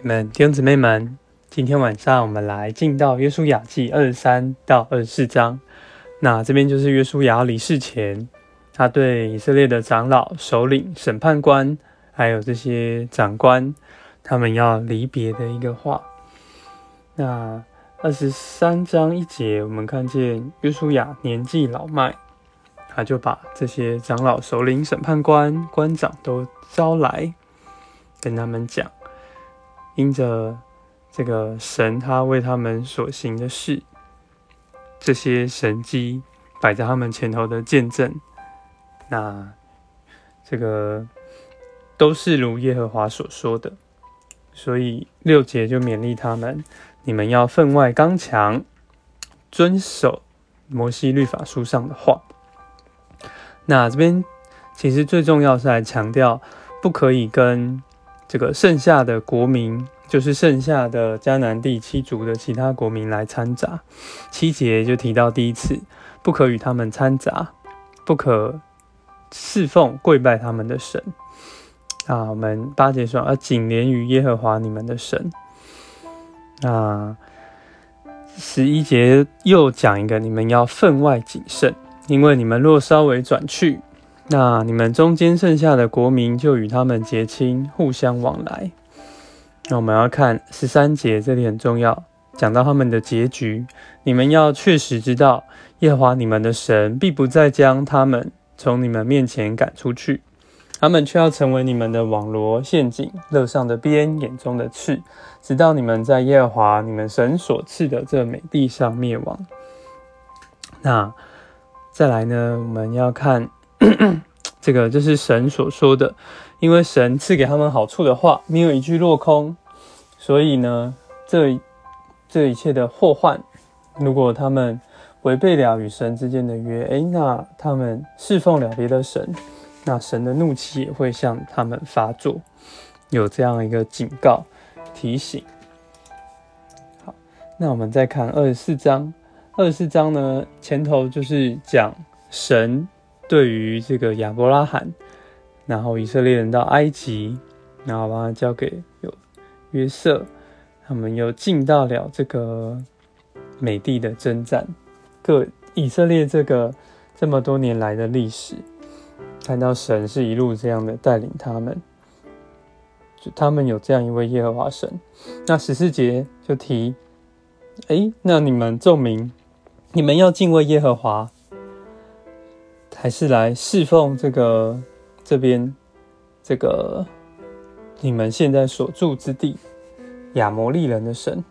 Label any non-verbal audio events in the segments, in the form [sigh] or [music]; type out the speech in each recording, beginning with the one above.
你们弟兄姊妹们，今天晚上我们来进到约书亚记二十三到二十四章。那这边就是约书亚离世前，他对以色列的长老、首领、审判官，还有这些长官，他们要离别的一个话。那二十三章一节，我们看见约书亚年纪老迈，他就把这些长老、首领、审判官、官长都招来，跟他们讲。因着这个神，他为他们所行的事，这些神迹摆在他们前头的见证，那这个都是如耶和华所说的。所以六节就勉励他们：你们要分外刚强，遵守摩西律法书上的话。那这边其实最重要是来强调，不可以跟。这个剩下的国民，就是剩下的迦南地七族的其他国民来掺杂。七节就提到第一次，不可与他们掺杂，不可侍奉跪拜他们的神。啊，我们八节说要紧连于耶和华你们的神。那十一节又讲一个，你们要分外谨慎，因为你们若稍微转去。那你们中间剩下的国民就与他们结亲，互相往来。那我们要看十三节，这里很重要，讲到他们的结局。你们要确实知道，耶和华你们的神必不再将他们从你们面前赶出去，他们却要成为你们的网罗、陷阱、乐上的鞭、眼中的刺，直到你们在耶和华你们神所赐的这美地上灭亡。那再来呢？我们要看。[clears throat] 这个就是神所说的，因为神赐给他们好处的话，没有一句落空。所以呢，这这一切的祸患，如果他们违背了与神之间的约，诶，那他们侍奉了别的神，那神的怒气也会向他们发作，有这样一个警告提醒。好，那我们再看二十四章，二十四章呢，前头就是讲神。对于这个亚伯拉罕，然后以色列人到埃及，然后把他交给有约瑟，他们又进到了这个美地的征战。各以色列这个这么多年来的历史，看到神是一路这样的带领他们，就他们有这样一位耶和华神。那十四节就提，哎，那你们证明，你们要敬畏耶和华。还是来侍奉这个这边这个你们现在所住之地亚摩利人的神。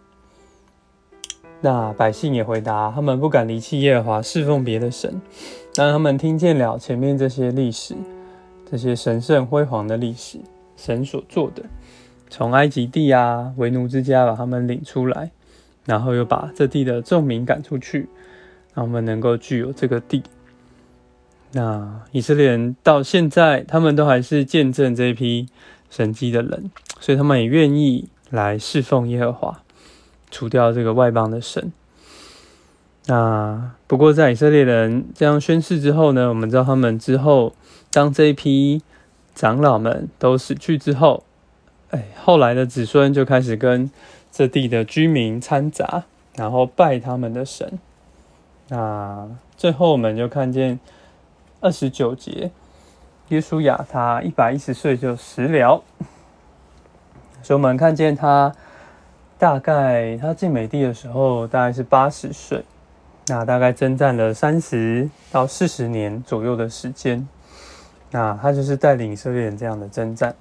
那百姓也回答，他们不敢离弃耶和华，侍奉别的神。当他们听见了前面这些历史，这些神圣辉煌的历史，神所做的，从埃及地啊为奴之家把他们领出来，然后又把这地的众民赶出去，让我们能够具有这个地。那以色列人到现在，他们都还是见证这一批神迹的人，所以他们也愿意来侍奉耶和华，除掉这个外邦的神。那不过在以色列人这样宣誓之后呢，我们知道他们之后，当这一批长老们都死去之后，哎，后来的子孙就开始跟这地的居民掺杂，然后拜他们的神。那最后我们就看见。二十九节，耶稣亚他一百一十岁就死了，所以我们看见他大概他进美帝的时候大概是八十岁，那大概征战了三十到四十年左右的时间，那他就是带领以色列人这样的征战。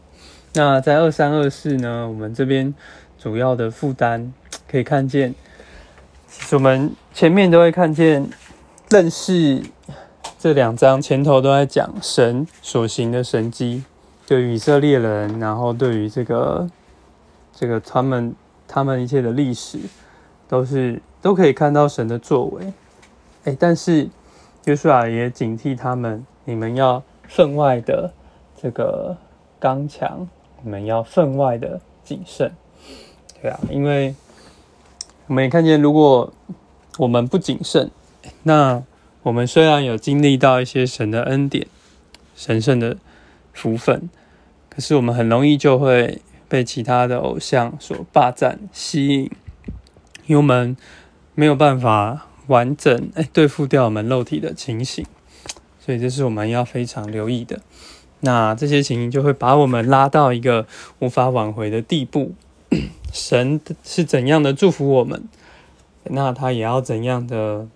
那在二三二四呢，我们这边主要的负担可以看见，我们前面都会看见认识。这两章前头都在讲神所行的神迹，对于以色列人，然后对于这个这个他们他们一切的历史，都是都可以看到神的作为。哎，但是约书亚也警惕他们，你们要分外的这个刚强，你们要分外的谨慎。对啊，因为我们也看见，如果我们不谨慎，那。我们虽然有经历到一些神的恩典、神圣的福分，可是我们很容易就会被其他的偶像所霸占、吸引，因为我们没有办法完整 [laughs] 哎对付掉我们肉体的情形，所以这是我们要非常留意的。那这些情形就会把我们拉到一个无法挽回的地步。[coughs] 神是怎样的祝福我们，那他也要怎样的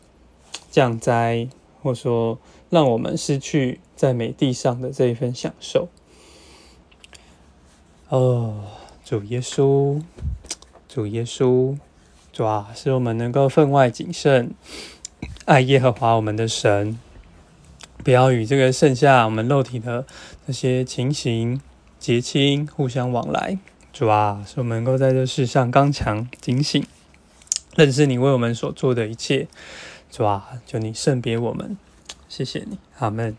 降灾，或说让我们失去在美地上的这一份享受。哦，主耶稣，主耶稣，主啊，使我们能够分外谨慎，爱耶和华我们的神，不要与这个剩下我们肉体的那些情形结亲，互相往来。主啊，使我们能够在这世上刚强、警醒，认识你为我们所做的一切。主啊，求你圣别我们，谢谢你，阿门。